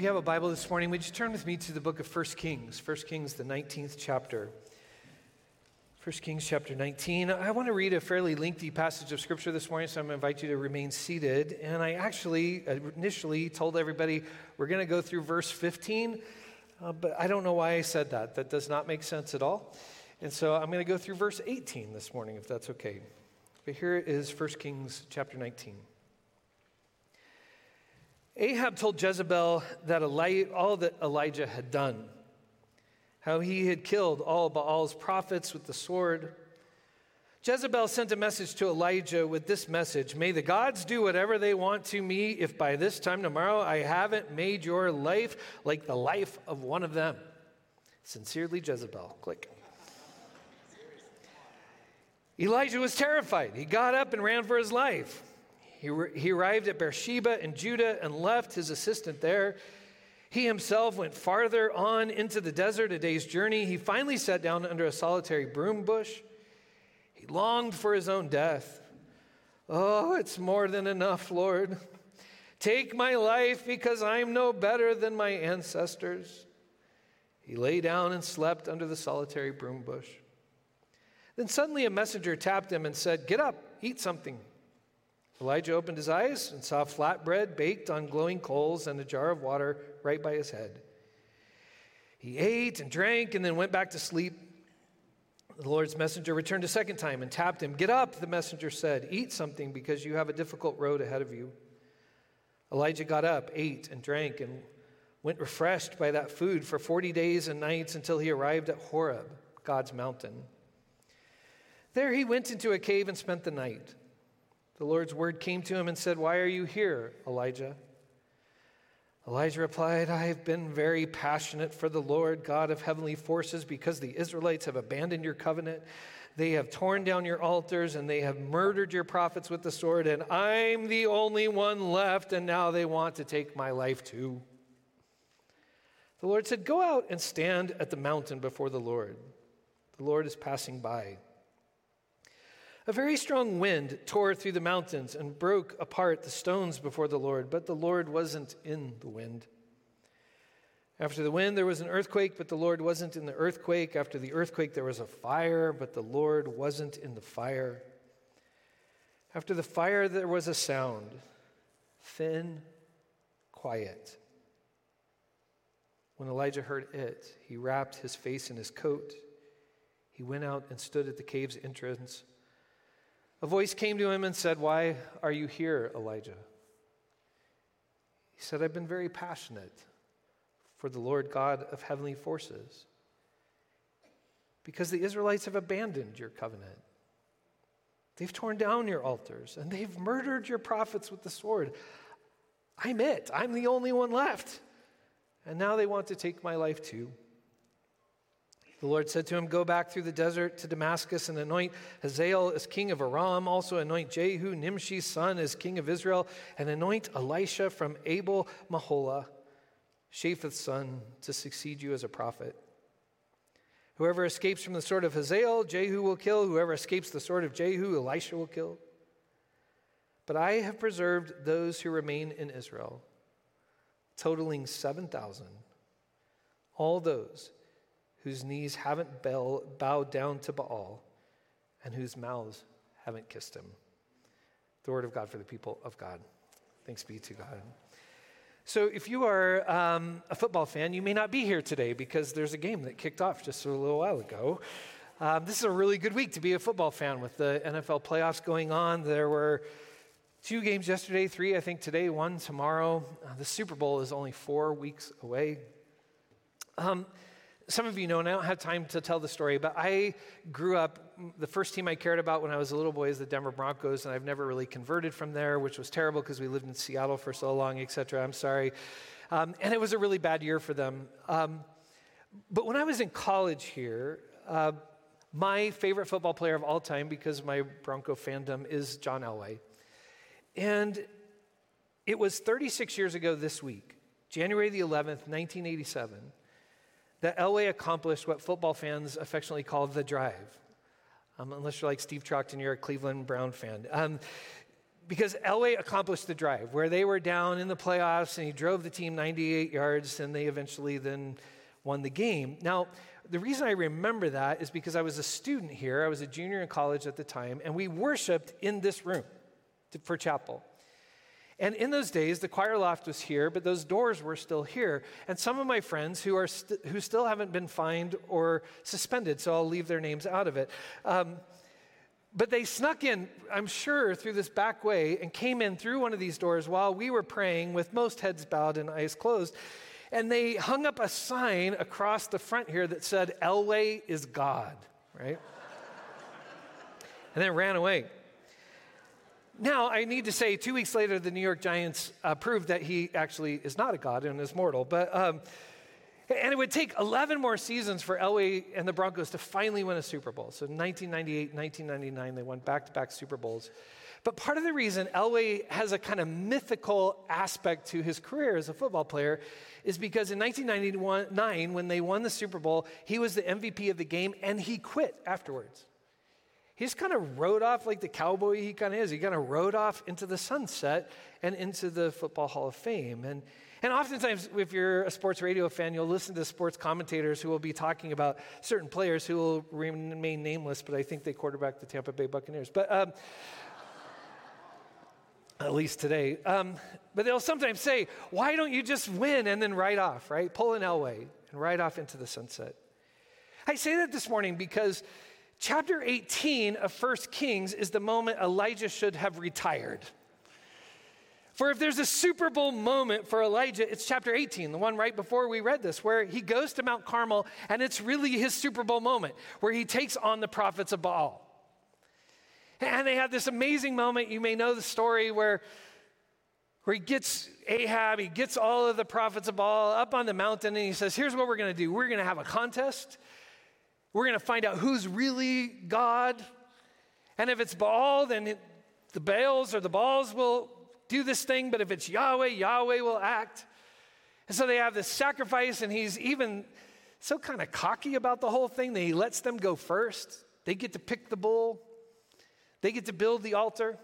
If you have a Bible this morning, would you turn with me to the book of 1 Kings, 1 Kings, the 19th chapter. 1 Kings chapter 19. I want to read a fairly lengthy passage of scripture this morning, so I'm going to invite you to remain seated. And I actually initially told everybody we're going to go through verse 15, uh, but I don't know why I said that. That does not make sense at all. And so I'm going to go through verse 18 this morning, if that's okay. But here is 1 Kings chapter 19. Ahab told Jezebel that Eli- all that Elijah had done, how he had killed all Baal's prophets with the sword. Jezebel sent a message to Elijah with this message May the gods do whatever they want to me if by this time tomorrow I haven't made your life like the life of one of them. Sincerely, Jezebel. Click. Elijah was terrified. He got up and ran for his life. He, he arrived at Beersheba in Judah and left his assistant there. He himself went farther on into the desert, a day's journey. He finally sat down under a solitary broom bush. He longed for his own death. Oh, it's more than enough, Lord. Take my life because I'm no better than my ancestors. He lay down and slept under the solitary broom bush. Then suddenly a messenger tapped him and said, Get up, eat something. Elijah opened his eyes and saw flatbread baked on glowing coals and a jar of water right by his head. He ate and drank and then went back to sleep. The Lord's messenger returned a second time and tapped him. Get up, the messenger said. Eat something because you have a difficult road ahead of you. Elijah got up, ate, and drank, and went refreshed by that food for 40 days and nights until he arrived at Horeb, God's mountain. There he went into a cave and spent the night. The Lord's word came to him and said, Why are you here, Elijah? Elijah replied, I have been very passionate for the Lord, God of heavenly forces, because the Israelites have abandoned your covenant. They have torn down your altars and they have murdered your prophets with the sword, and I'm the only one left, and now they want to take my life too. The Lord said, Go out and stand at the mountain before the Lord. The Lord is passing by. A very strong wind tore through the mountains and broke apart the stones before the Lord, but the Lord wasn't in the wind. After the wind, there was an earthquake, but the Lord wasn't in the earthquake. After the earthquake, there was a fire, but the Lord wasn't in the fire. After the fire, there was a sound thin, quiet. When Elijah heard it, he wrapped his face in his coat. He went out and stood at the cave's entrance. A voice came to him and said, Why are you here, Elijah? He said, I've been very passionate for the Lord God of heavenly forces because the Israelites have abandoned your covenant. They've torn down your altars and they've murdered your prophets with the sword. I'm it. I'm the only one left. And now they want to take my life too. The Lord said to him, Go back through the desert to Damascus and anoint Hazael as king of Aram. Also anoint Jehu, Nimshi's son, as king of Israel, and anoint Elisha from Abel Meholah, Shaphat's son, to succeed you as a prophet. Whoever escapes from the sword of Hazael, Jehu will kill. Whoever escapes the sword of Jehu, Elisha will kill. But I have preserved those who remain in Israel, totaling 7,000. All those whose knees haven't bowed down to Baal and whose mouths haven't kissed him. The word of God for the people of God. Thanks be to God. So, if you are um, a football fan, you may not be here today because there's a game that kicked off just a little while ago. Um, this is a really good week to be a football fan with the NFL playoffs going on. There were two games yesterday, three, I think, today, one tomorrow. Uh, the Super Bowl is only four weeks away. Um, some of you know, and I don't have time to tell the story, but I grew up, the first team I cared about when I was a little boy is the Denver Broncos, and I've never really converted from there, which was terrible because we lived in Seattle for so long, et cetera. I'm sorry. Um, and it was a really bad year for them. Um, but when I was in college here, uh, my favorite football player of all time, because my Bronco fandom, is John Elway. And it was 36 years ago this week, January the 11th, 1987 that Elway accomplished what football fans affectionately call the drive. Um, unless you're like Steve Trockton, you're a Cleveland Brown fan. Um, because Elway accomplished the drive where they were down in the playoffs and he drove the team 98 yards and they eventually then won the game. Now, the reason I remember that is because I was a student here. I was a junior in college at the time, and we worshiped in this room for chapel. And in those days, the choir loft was here, but those doors were still here. And some of my friends who, are st- who still haven't been fined or suspended, so I'll leave their names out of it. Um, but they snuck in, I'm sure, through this back way and came in through one of these doors while we were praying with most heads bowed and eyes closed. And they hung up a sign across the front here that said, Elway is God, right? and then ran away. Now, I need to say, two weeks later, the New York Giants uh, proved that he actually is not a god and is mortal. But, um, and it would take 11 more seasons for Elway and the Broncos to finally win a Super Bowl. So, 1998, 1999, they won back to back Super Bowls. But part of the reason Elway has a kind of mythical aspect to his career as a football player is because in 1999, when they won the Super Bowl, he was the MVP of the game and he quit afterwards he just kind of rode off like the cowboy he kind of is. He kind of rode off into the sunset and into the Football Hall of Fame. And, and oftentimes, if you're a sports radio fan, you'll listen to sports commentators who will be talking about certain players who will remain nameless, but I think they quarterback the Tampa Bay Buccaneers. But um, at least today. Um, but they'll sometimes say, why don't you just win and then ride off, right? Pull an Elway and ride off into the sunset. I say that this morning because Chapter 18 of 1 Kings is the moment Elijah should have retired. For if there's a Super Bowl moment for Elijah, it's chapter 18, the one right before we read this, where he goes to Mount Carmel and it's really his Super Bowl moment where he takes on the prophets of Baal. And they have this amazing moment. You may know the story where, where he gets Ahab, he gets all of the prophets of Baal up on the mountain and he says, Here's what we're going to do we're going to have a contest. We're going to find out who's really God. And if it's Baal, then it, the Baals or the Baals will do this thing, but if it's Yahweh, Yahweh will act. And so they have this sacrifice, and he's even so kind of cocky about the whole thing that he lets them go first. They get to pick the bull, they get to build the altar.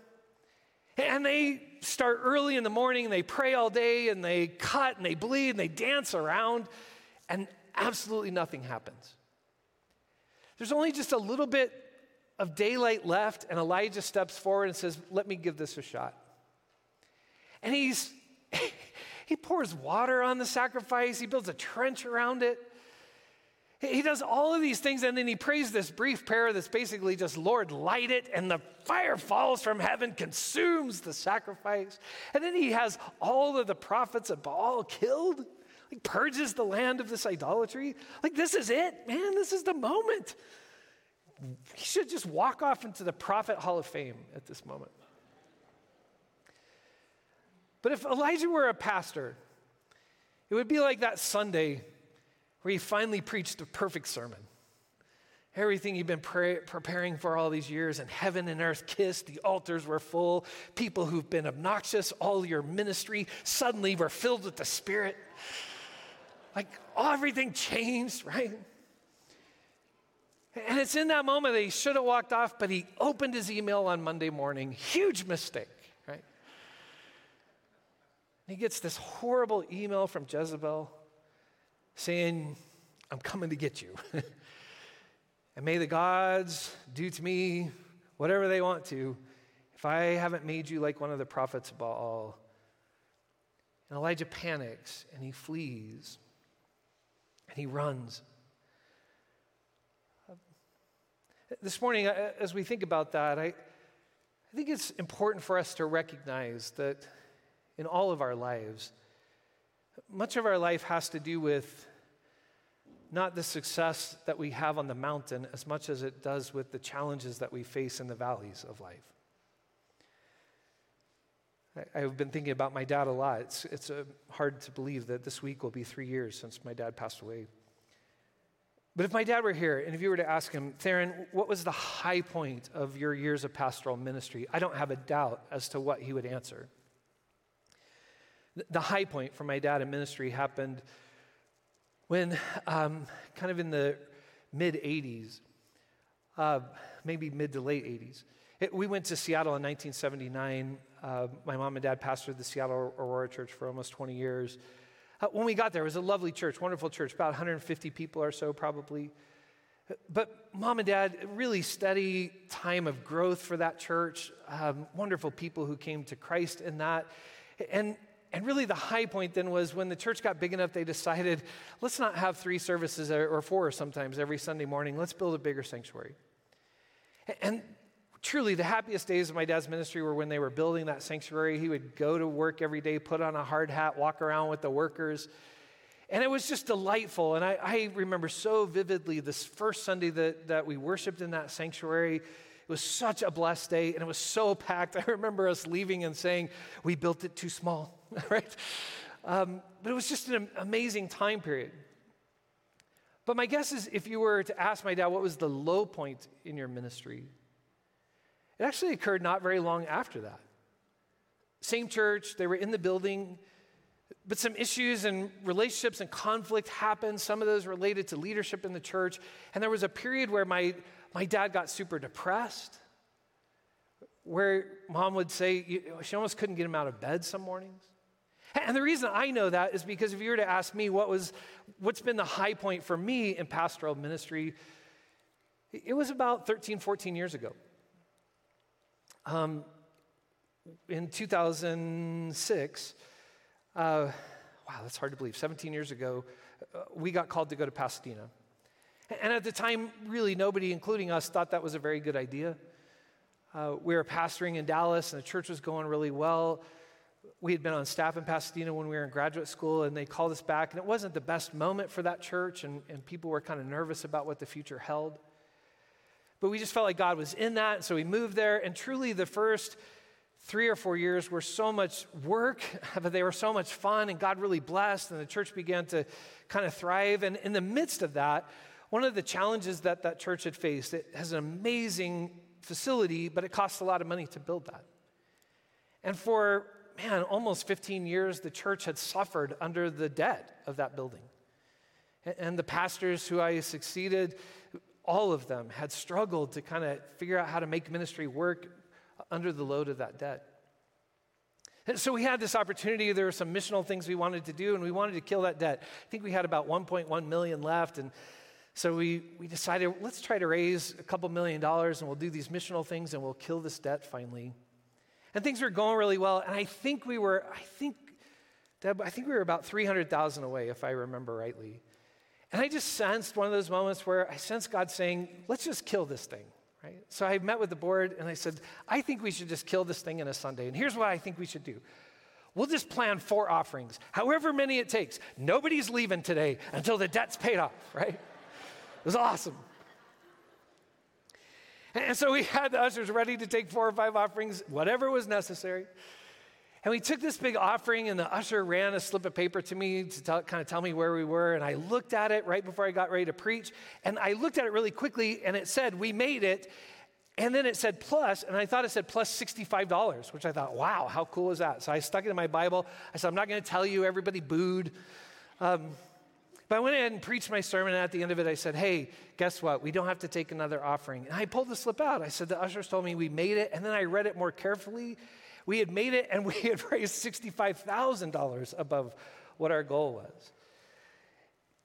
And they start early in the morning and they pray all day and they cut and they bleed and they dance around, and absolutely nothing happens. There's only just a little bit of daylight left, and Elijah steps forward and says, Let me give this a shot. And he's, he pours water on the sacrifice, he builds a trench around it. He does all of these things, and then he prays this brief prayer that's basically just, Lord, light it, and the fire falls from heaven, consumes the sacrifice. And then he has all of the prophets of Baal killed like purges the land of this idolatry. Like, this is it, man. This is the moment. He should just walk off into the Prophet Hall of Fame at this moment. But if Elijah were a pastor, it would be like that Sunday where he finally preached a perfect sermon. Everything you've been pre- preparing for all these years, and heaven and earth kissed, the altars were full. People who've been obnoxious all your ministry suddenly were filled with the Spirit. Like oh, everything changed, right? And it's in that moment that he should have walked off, but he opened his email on Monday morning. Huge mistake, right? And he gets this horrible email from Jezebel saying, I'm coming to get you. and may the gods do to me whatever they want to if I haven't made you like one of the prophets of Baal. And Elijah panics and he flees and he runs. This morning, as we think about that, I, I think it's important for us to recognize that in all of our lives, much of our life has to do with not the success that we have on the mountain as much as it does with the challenges that we face in the valleys of life. I've been thinking about my dad a lot. It's, it's uh, hard to believe that this week will be three years since my dad passed away. But if my dad were here and if you were to ask him, Theron, what was the high point of your years of pastoral ministry? I don't have a doubt as to what he would answer. The high point for my dad in ministry happened when, um, kind of in the mid 80s, uh, maybe mid to late 80s, It, we went to Seattle in 1979. Uh, my mom and dad pastored the Seattle Aurora Church for almost 20 years. Uh, when we got there, it was a lovely church, wonderful church, about 150 people or so, probably. But mom and dad, really steady time of growth for that church. Um, wonderful people who came to Christ in that. And, and really, the high point then was when the church got big enough, they decided, let's not have three services or four sometimes every Sunday morning. Let's build a bigger sanctuary. And truly, the happiest days of my dad's ministry were when they were building that sanctuary. He would go to work every day, put on a hard hat, walk around with the workers. And it was just delightful. And I, I, remember so vividly this first Sunday that, that we worshiped in that sanctuary. It was such a blessed day and it was so packed. I remember us leaving and saying, We built it too small, right? Um, but it was just an amazing time period. But my guess is if you were to ask my dad what was the low point in your ministry, it actually occurred not very long after that. Same church, they were in the building but some issues and relationships and conflict happened, some of those related to leadership in the church. And there was a period where my, my dad got super depressed, where mom would say she almost couldn't get him out of bed some mornings. And the reason I know that is because if you were to ask me what was, what's been the high point for me in pastoral ministry, it was about 13, 14 years ago. Um, in 2006, uh, wow, that's hard to believe. 17 years ago, uh, we got called to go to Pasadena. And at the time, really nobody, including us, thought that was a very good idea. Uh, we were pastoring in Dallas, and the church was going really well. We had been on staff in Pasadena when we were in graduate school, and they called us back. And it wasn't the best moment for that church, and, and people were kind of nervous about what the future held. But we just felt like God was in that, so we moved there. And truly, the first three or four years were so much work, but they were so much fun, and God really blessed, and the church began to kind of thrive. And in the midst of that, one of the challenges that that church had faced, it has an amazing facility, but it costs a lot of money to build that. And for, man, almost 15 years, the church had suffered under the debt of that building. And the pastors who I succeeded, all of them had struggled to kind of figure out how to make ministry work under the load of that debt. And so we had this opportunity. There were some missional things we wanted to do, and we wanted to kill that debt. I think we had about 1.1 million left, and so we, we decided let's try to raise a couple million dollars, and we'll do these missional things, and we'll kill this debt finally. And things were going really well, and I think we were, I think, Deb, I think we were about 300,000 away, if I remember rightly. And I just sensed one of those moments where I sensed God saying, let's just kill this thing. Right? So I met with the board and I said, I think we should just kill this thing in a Sunday. And here's what I think we should do. We'll just plan four offerings, however many it takes. Nobody's leaving today until the debt's paid off, right? It was awesome. And so we had the ushers ready to take four or five offerings, whatever was necessary. And we took this big offering, and the usher ran a slip of paper to me to tell, kind of tell me where we were. And I looked at it right before I got ready to preach. And I looked at it really quickly, and it said, We made it. And then it said plus, and I thought it said plus $65, which I thought, wow, how cool is that? So I stuck it in my Bible. I said, I'm not going to tell you. Everybody booed. Um, but I went ahead and preached my sermon, and at the end of it, I said, Hey, guess what? We don't have to take another offering. And I pulled the slip out. I said, The ushers told me we made it. And then I read it more carefully, we had made it and we had raised $65,000 above what our goal was.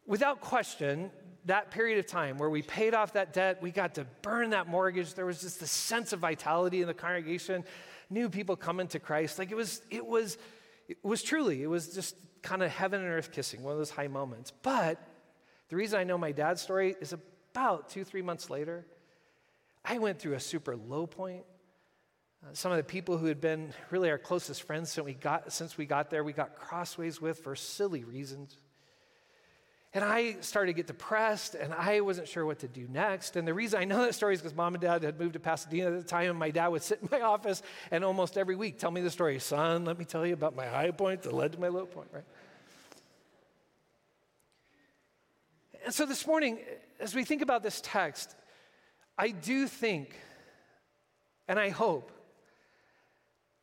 Without question, that period of time where we paid off that debt, we got to burn that mortgage, there was just this sense of vitality in the congregation, new people coming to Christ. Like it was, it was, it was truly, it was just kind of heaven and earth kissing, one of those high moments. But the reason I know my dad's story is about two, three months later, I went through a super low point uh, some of the people who had been really our closest friends since we, got, since we got there, we got crossways with for silly reasons. And I started to get depressed, and I wasn't sure what to do next. And the reason I know that story is because mom and dad had moved to Pasadena at the time, and my dad would sit in my office and almost every week tell me the story. Son, let me tell you about my high point that led to my low point, right? And so this morning, as we think about this text, I do think, and I hope,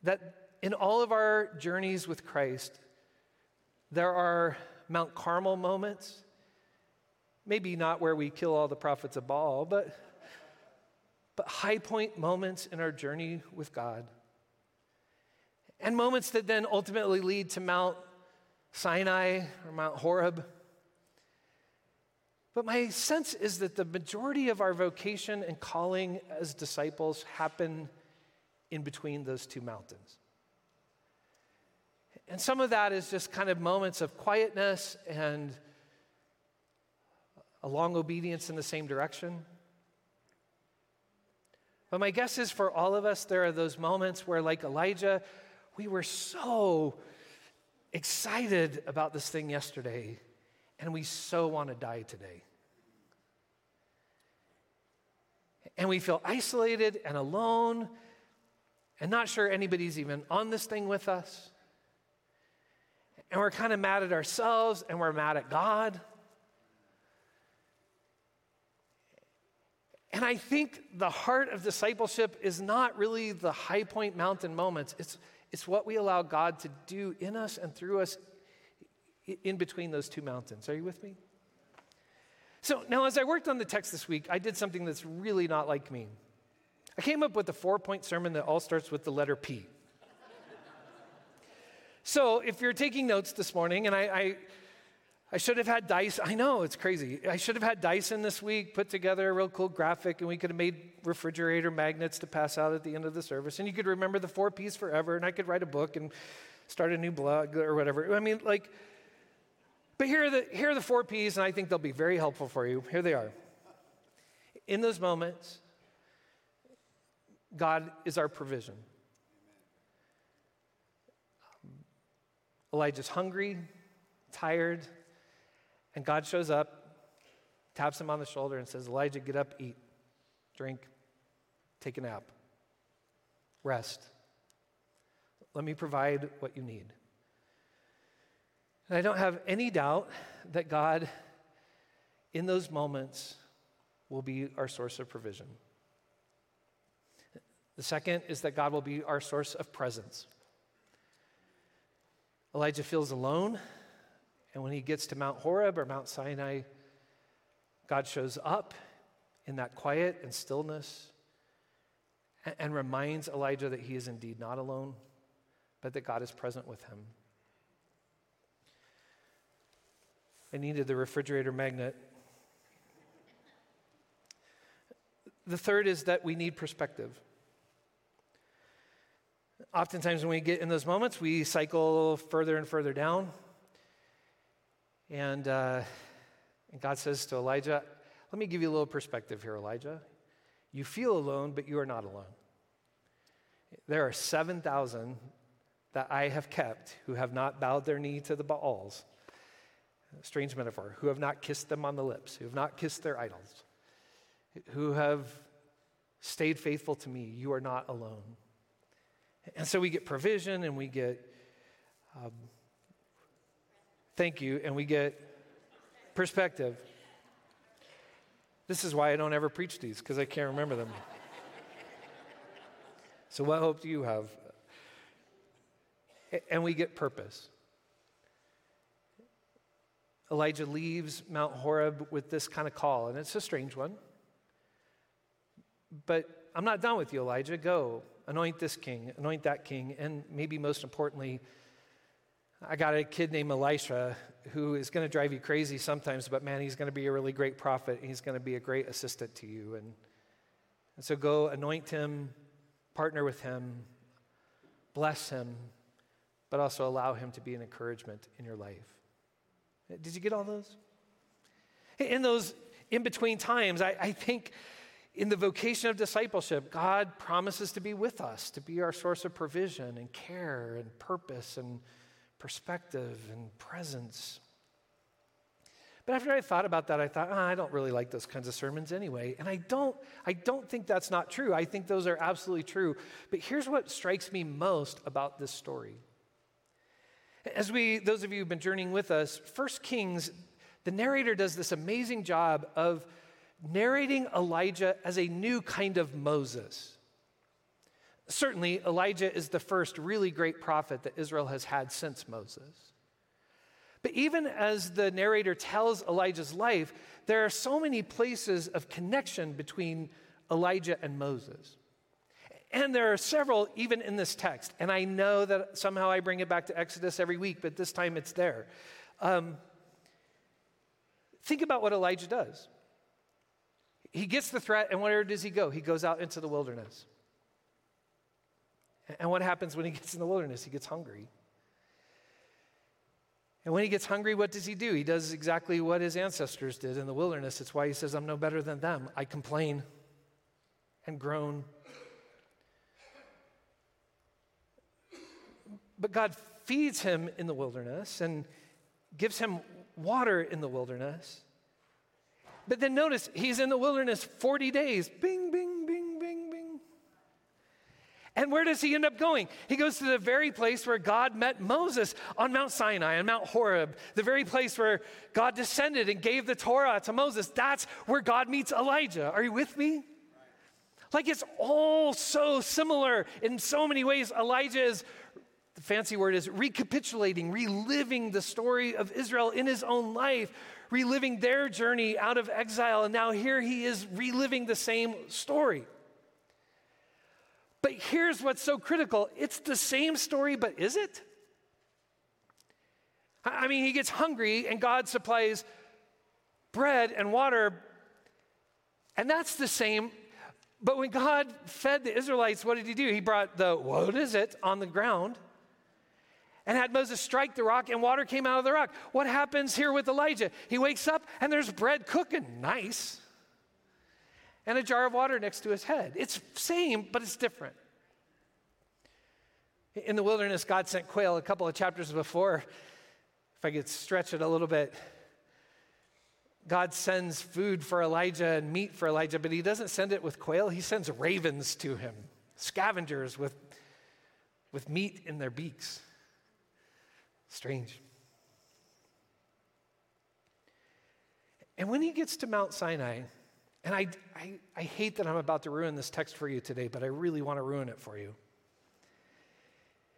that in all of our journeys with Christ, there are Mount Carmel moments, maybe not where we kill all the prophets of Baal, but, but high point moments in our journey with God. And moments that then ultimately lead to Mount Sinai or Mount Horeb. But my sense is that the majority of our vocation and calling as disciples happen in between those two mountains. And some of that is just kind of moments of quietness and a long obedience in the same direction. But my guess is for all of us, there are those moments where, like Elijah, we were so excited about this thing yesterday, and we so want to die today. And we feel isolated and alone and not sure anybody's even on this thing with us. And we're kind of mad at ourselves and we're mad at God. And I think the heart of discipleship is not really the high point mountain moments. It's, it's what we allow God to do in us and through us in between those two mountains. Are you with me? So now, as I worked on the text this week, I did something that's really not like me. I came up with a four point sermon that all starts with the letter P. so if you're taking notes this morning, and I, I I should have had dice. I know, it's crazy. I should have had Dyson this week, put together a real cool graphic, and we could have made refrigerator magnets to pass out at the end of the service. And you could remember the four P's forever, and I could write a book and start a new blog or whatever. I mean, like, but here are the, here are the four P's, and I think they'll be very helpful for you. Here they are. In those moments, God is our provision. Elijah's hungry, tired, and God shows up, taps him on the shoulder, and says, Elijah, get up, eat, drink, take a nap, rest. Let me provide what you need. And I don't have any doubt that God, in those moments, will be our source of provision. The second is that God will be our source of presence. Elijah feels alone and when he gets to Mount Horeb or Mount Sinai, God shows up in that quiet and stillness and, and reminds Elijah that he is indeed not alone, but that God is present with him. I needed the refrigerator magnet. The third is that we need perspective. Oftentimes, when we get in those moments, we cycle further and further down. And, uh, and God says to Elijah, Let me give you a little perspective here, Elijah. You feel alone, but you are not alone. There are 7,000 that I have kept who have not bowed their knee to the Baals. Strange metaphor. Who have not kissed them on the lips, who have not kissed their idols, who have stayed faithful to me. You are not alone. And so we get provision and we get um, Thank you. And we get perspective. This is why I don't ever preach these, because I can't remember them. so, what hope do you have? And we get purpose. Elijah leaves Mount Horeb with this kind of call, and it's a strange one. But I'm not done with you, Elijah. Go, anoint this king, anoint that king, and maybe most importantly, I got a kid named Elisha who is going to drive you crazy sometimes, but man, he's going to be a really great prophet. He's going to be a great assistant to you. And, and so go anoint him, partner with him, bless him, but also allow him to be an encouragement in your life. Did you get all those? In those in between times, I, I think in the vocation of discipleship, God promises to be with us, to be our source of provision and care and purpose and perspective and presence. But after I thought about that, I thought, oh, I don't really like those kinds of sermons anyway. And I don't, I don't think that's not true. I think those are absolutely true. But here's what strikes me most about this story. As we, those of you who've been journeying with us, First Kings, the narrator does this amazing job of narrating Elijah as a new kind of Moses. Certainly, Elijah is the first really great prophet that Israel has had since Moses. But even as the narrator tells Elijah's life, there are so many places of connection between Elijah and Moses. And there are several even in this text. And I know that somehow I bring it back to Exodus every week, but this time it's there. Um, think about what Elijah does. He gets the threat, and where does he go? He goes out into the wilderness. And what happens when he gets in the wilderness? He gets hungry. And when he gets hungry, what does he do? He does exactly what his ancestors did in the wilderness. It's why he says, I'm no better than them. I complain and groan. But God feeds him in the wilderness and gives him water in the wilderness. But then notice, he's in the wilderness 40 days. Bing, bing, bing, bing, bing. And where does he end up going? He goes to the very place where God met Moses on Mount Sinai, on Mount Horeb, the very place where God descended and gave the Torah to Moses. That's where God meets Elijah. Are you with me? Like it's all so similar in so many ways. Elijah is, the fancy word is recapitulating, reliving the story of Israel in his own life, reliving their journey out of exile. And now here he is reliving the same story. But here's what's so critical it's the same story, but is it? I mean, he gets hungry and God supplies bread and water, and that's the same but when God fed the Israelites, what did he do? He brought the, what is it, on the ground and had Moses strike the rock, and water came out of the rock. What happens here with Elijah? He wakes up and there's bread cooking. Nice. And a jar of water next to his head. It's same, but it's different. In the wilderness, God sent quail a couple of chapters before. If I could stretch it a little bit, God sends food for Elijah and meat for Elijah, but he doesn't send it with quail. He sends ravens to him, scavengers with, with meat in their beaks. Strange. And when he gets to Mount Sinai, and I, I, I, hate that I'm about to ruin this text for you today, but I really want to ruin it for you.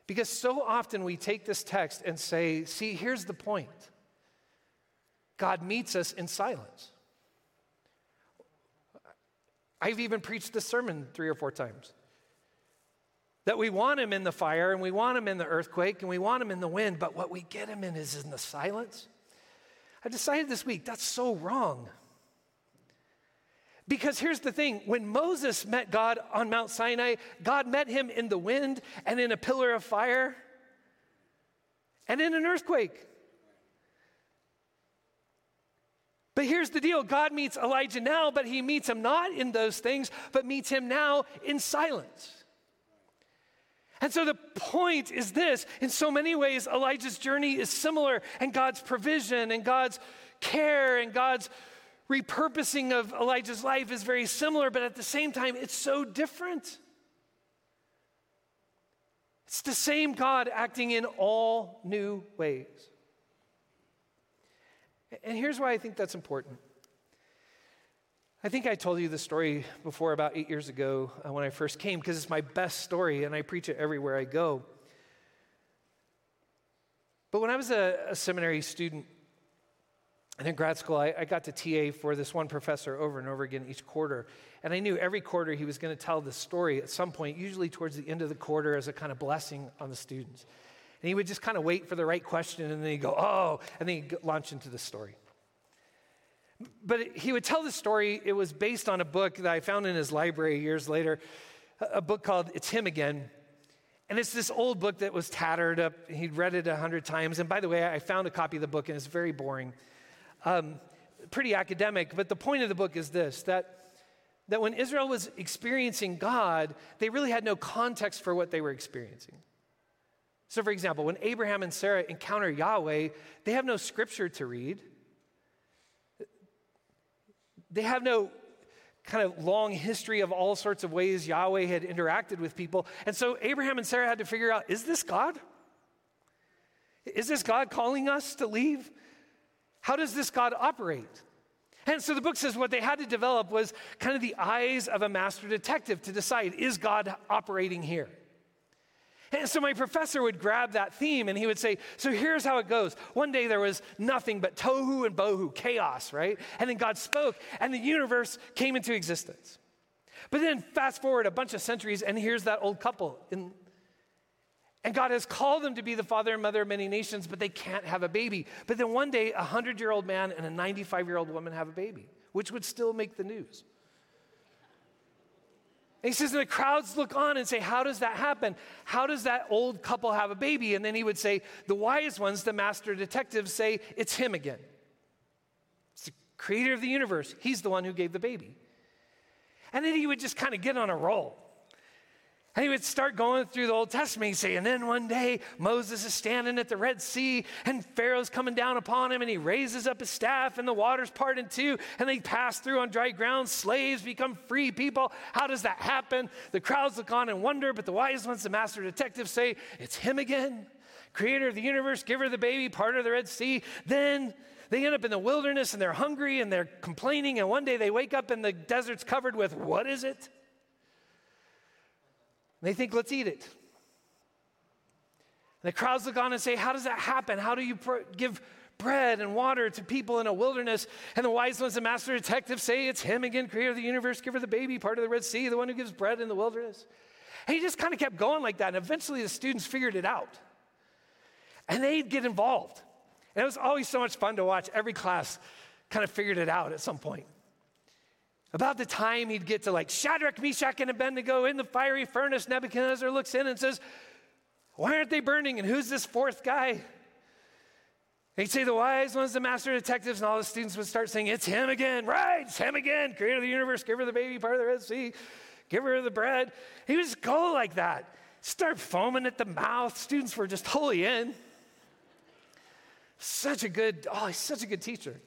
Because so often we take this text and say, see, here's the point God meets us in silence. I've even preached this sermon three or four times. That we want him in the fire and we want him in the earthquake and we want him in the wind, but what we get him in is in the silence. I decided this week that's so wrong. Because here's the thing when Moses met God on Mount Sinai, God met him in the wind and in a pillar of fire and in an earthquake. But here's the deal God meets Elijah now, but he meets him not in those things, but meets him now in silence. And so the point is this in so many ways, Elijah's journey is similar, and God's provision and God's care and God's repurposing of Elijah's life is very similar, but at the same time, it's so different. It's the same God acting in all new ways. And here's why I think that's important. I think I told you the story before about eight years ago uh, when I first came because it's my best story and I preach it everywhere I go. But when I was a, a seminary student and in grad school, I, I, got to TA for this one professor over and over again each quarter. And I knew every quarter he was going to tell the story at some point, usually towards the end of the quarter, as a kind of blessing on the students. And he would just kind of wait for the right question and then he'd go, oh, and then he'd launch into the story. But he would tell the story, it was based on a book that I found in his library years later, a book called It's Him Again. And it's this old book that was tattered up. He'd read it a hundred times. And by the way, I found a copy of the book and it's very boring. Um, pretty academic, but the point of the book is this that, that when Israel was experiencing God, they really had no context for what they were experiencing. So, for example, when Abraham and Sarah encounter Yahweh, they have no scripture to read. They have no kind of long history of all sorts of ways Yahweh had interacted with people. And so Abraham and Sarah had to figure out is this God? Is this God calling us to leave? How does this God operate? And so the book says what they had to develop was kind of the eyes of a master detective to decide is God operating here? And so my professor would grab that theme and he would say, So here's how it goes. One day there was nothing but tohu and bohu, chaos, right? And then God spoke and the universe came into existence. But then fast forward a bunch of centuries, and here's that old couple. In, and God has called them to be the father and mother of many nations, but they can't have a baby. But then one day, a 100 year old man and a 95 year old woman have a baby, which would still make the news. And he says, and the crowds look on and say, How does that happen? How does that old couple have a baby? And then he would say, The wise ones, the master detectives, say, It's him again. It's the creator of the universe. He's the one who gave the baby. And then he would just kind of get on a roll. And he would start going through the Old Testament. He'd say, and then one day Moses is standing at the Red Sea, and Pharaoh's coming down upon him, and he raises up his staff, and the waters part in two, and they pass through on dry ground. Slaves become free people. How does that happen? The crowds look on and wonder, but the wise ones, the master detectives, say, It's him again, creator of the universe, giver of the baby, part of the Red Sea. Then they end up in the wilderness, and they're hungry, and they're complaining, and one day they wake up, and the desert's covered with what is it? And they think, let's eat it. And the crowds look on and say, How does that happen? How do you pr- give bread and water to people in a wilderness? And the wise ones, the master detectives, say, It's him again, creator of the universe, giver of the baby, part of the Red Sea, the one who gives bread in the wilderness. And he just kind of kept going like that. And eventually the students figured it out. And they'd get involved. And it was always so much fun to watch. Every class kind of figured it out at some point. About the time he'd get to like Shadrach, Meshach, and Abednego in the fiery furnace, Nebuchadnezzar looks in and says, Why aren't they burning? And who's this fourth guy? He'd say, The wise ones, the master detectives, and all the students would start saying, It's him again, right? It's him again, creator of the universe, giver of the baby, part of the Red Sea, giver of the bread. He would just go like that, start foaming at the mouth. Students were just wholly in. Such a good, oh, he's such a good teacher.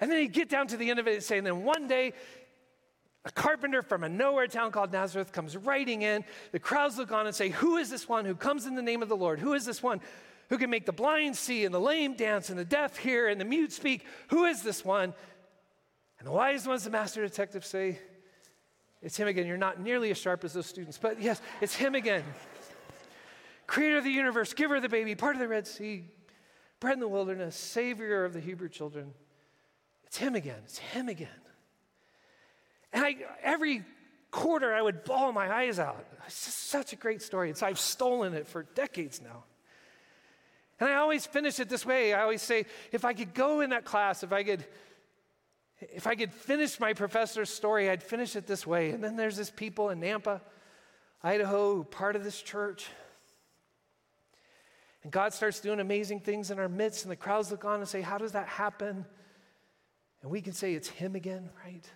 And then he'd get down to the end of it and say, and then one day, a carpenter from a nowhere town called Nazareth comes riding in. The crowds look on and say, Who is this one who comes in the name of the Lord? Who is this one who can make the blind see and the lame dance and the deaf hear and the mute speak? Who is this one? And the wise ones, the master detectives say, It's him again. You're not nearly as sharp as those students, but yes, it's him again. Creator of the universe, giver of the baby, part of the Red Sea, bread in the wilderness, savior of the Hebrew children. It's him again. It's him again. And I, every quarter, I would bawl my eyes out. It's such a great story. It's, I've stolen it for decades now. And I always finish it this way. I always say, if I could go in that class, if I could, if I could finish my professor's story, I'd finish it this way. And then there's this people in Nampa, Idaho, part of this church. And God starts doing amazing things in our midst, and the crowds look on and say, How does that happen? And we can say it's Him again, right?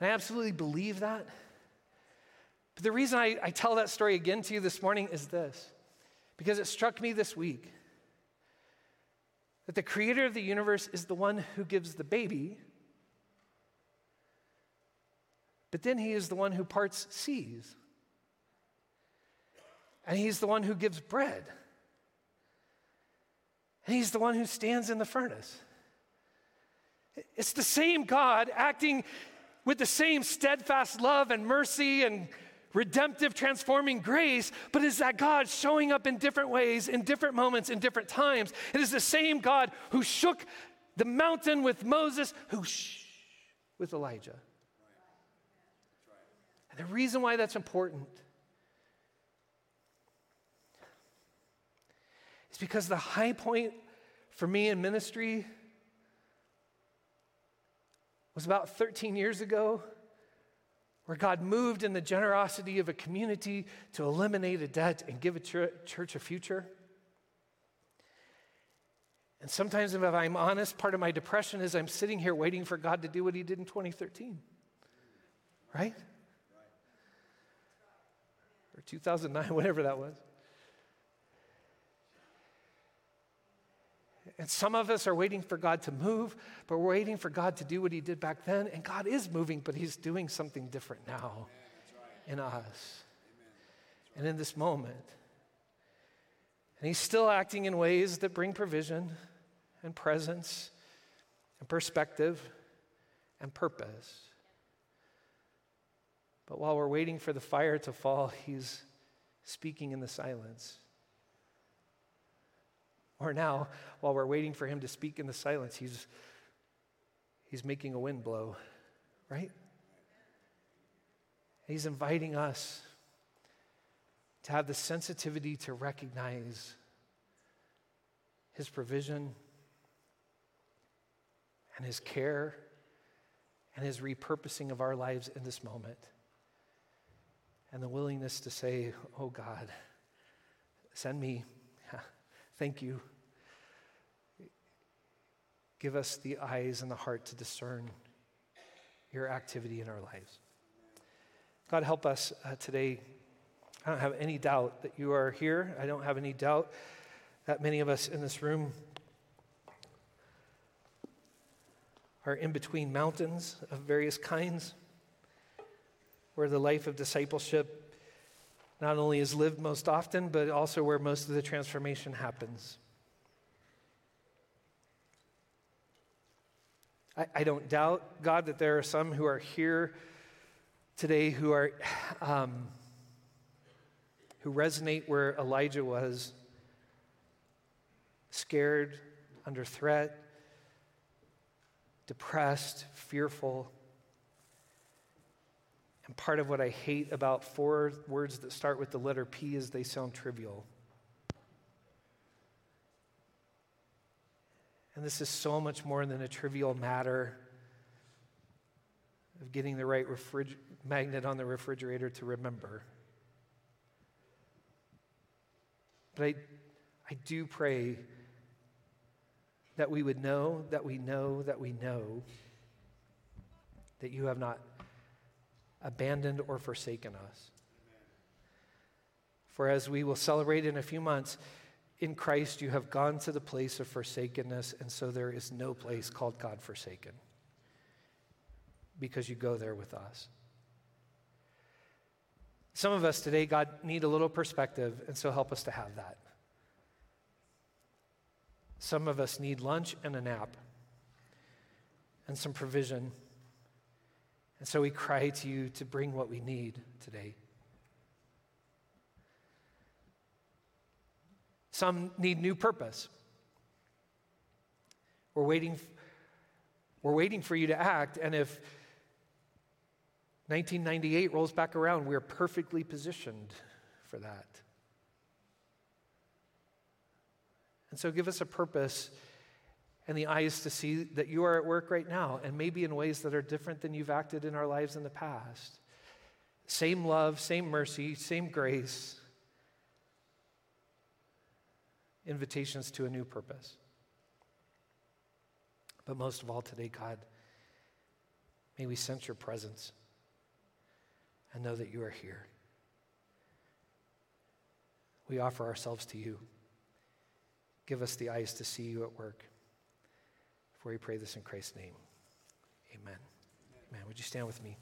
And I absolutely believe that. But the reason I, I tell that story again to you this morning is this because it struck me this week that the creator of the universe is the one who gives the baby, but then he is the one who parts seas. And he's the one who gives bread. And he's the one who stands in the furnace. It's the same God acting with the same steadfast love and mercy and redemptive, transforming grace, but is that God showing up in different ways, in different moments, in different times. It is the same God who shook the mountain with Moses, who shh with Elijah. And the reason why that's important is because the high point for me in ministry was about 13 years ago, where God moved in the generosity of a community to eliminate a debt and give a church a future. And sometimes, if I'm honest, part of my depression is I'm sitting here waiting for God to do what He did in 2013. Right? Or 2009, whatever that was. And some of us are waiting for God to move, but we're waiting for God to do what He did back then. And God is moving, but He's doing something different now in us and in this moment. And He's still acting in ways that bring provision and presence and perspective and purpose. But while we're waiting for the fire to fall, He's speaking in the silence. Or now, while we're waiting for him to speak in the silence, he's, he's making a wind blow, right? He's inviting us to have the sensitivity to recognize His provision and His care and His repurposing of our lives in this moment. And the willingness to say, Oh God, send me. Thank you. Give us the eyes and the heart to discern your activity in our lives. God, help us uh, today. I don't have any doubt that you are here. I don't have any doubt that many of us in this room are in between mountains of various kinds, where the life of discipleship not only is lived most often, but also where most of the transformation happens. I, I don't doubt, God, that there are some who are here today who are um, who resonate where Elijah was, scared, under threat, depressed, fearful. And part of what I hate about four words that start with the letter P is they sound trivial. And this is so much more than a trivial matter of getting the right refriger- magnet on the refrigerator to remember. But I, I do pray that we would know, that we know, that we know that you have not abandoned or forsaken us. For as we will celebrate in a few months, in Christ you have gone to the place of forsakenness, and so there is no place called God forsaken because you go there with us. Some of us today, God, need a little perspective, and so help us to have that. Some of us need lunch and a nap and some provision. And so we cry to you to bring what we need today. Some need new purpose. We're waiting, we're waiting for you to act, and if 1998 rolls back around, we're perfectly positioned for that. And so give us a purpose and the eyes to see that you are at work right now, and maybe in ways that are different than you've acted in our lives in the past. Same love, same mercy, same grace invitations to a new purpose. But most of all today, God, may we sense your presence and know that you are here. We offer ourselves to you. Give us the eyes to see you at work. For we pray this in Christ's name. Amen. Amen. Would you stand with me?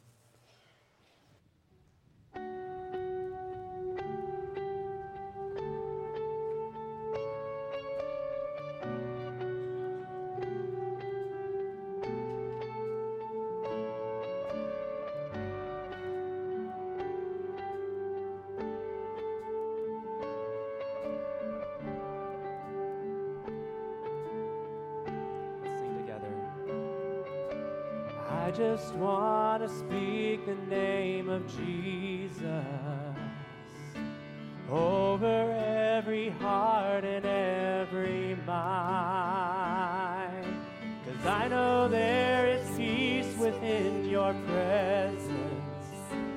Jesus over every heart and every mind. Cause I know there is peace within your presence.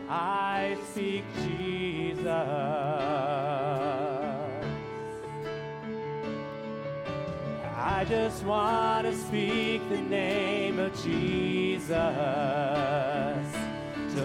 I speak Jesus. I just want to speak the name of Jesus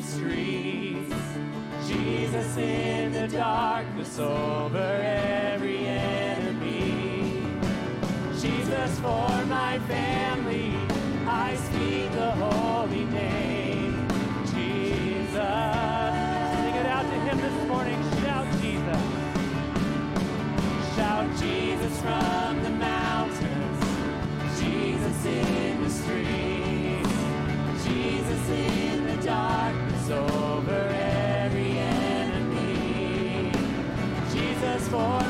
the streets. Jesus in the darkness over every enemy. Jesus for my family, I speak the holy name. Jesus. Sing it out to him this morning. Shout Jesus. Shout Jesus from the mountains. Jesus is. for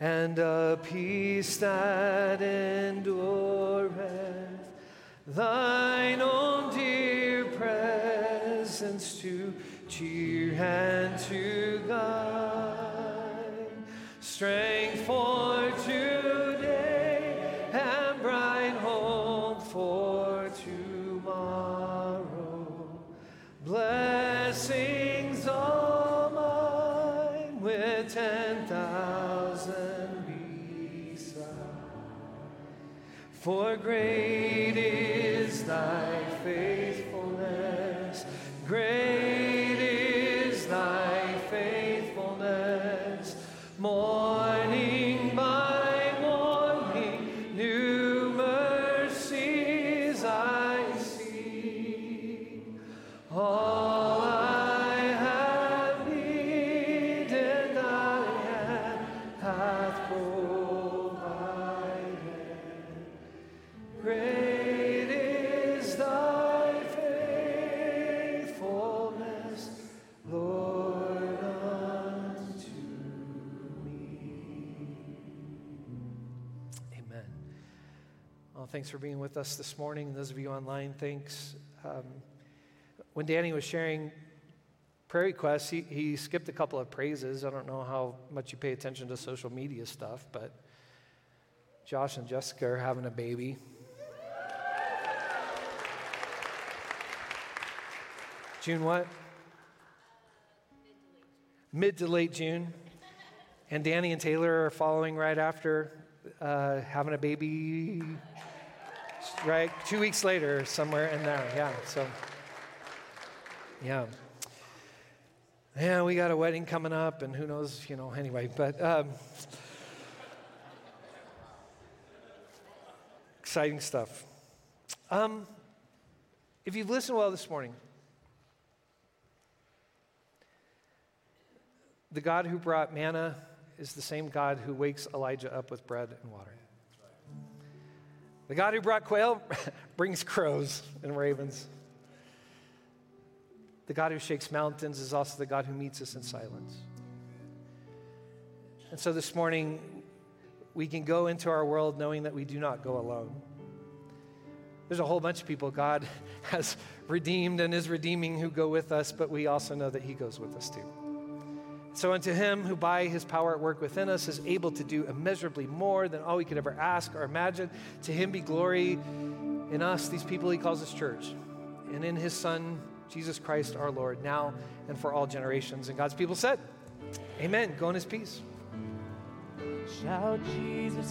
and a peace that endureth thine own dear presence to cheer and to guide. Strength for today and bright hope for tomorrow. Blessings all mine with ten thousand. For great is thy faithfulness. Great with us this morning, and those of you online, thanks. Um, when Danny was sharing prayer requests, he, he skipped a couple of praises. I don't know how much you pay attention to social media stuff, but Josh and Jessica are having a baby. June what? Mid to late June. And Danny and Taylor are following right after uh, having a baby right? Two weeks later, somewhere in there. Yeah, so, yeah. Yeah, we got a wedding coming up, and who knows, you know, anyway, but um, exciting stuff. Um, if you've listened well this morning, the God who brought manna is the same God who wakes Elijah up with bread and water. The God who brought quail brings crows and ravens. The God who shakes mountains is also the God who meets us in silence. And so this morning, we can go into our world knowing that we do not go alone. There's a whole bunch of people God has redeemed and is redeeming who go with us, but we also know that He goes with us too. So, unto him who by his power at work within us is able to do immeasurably more than all we could ever ask or imagine, to him be glory in us, these people he calls his church, and in his Son, Jesus Christ our Lord, now and for all generations. And God's people said, Amen. Go in his peace. Shout Jesus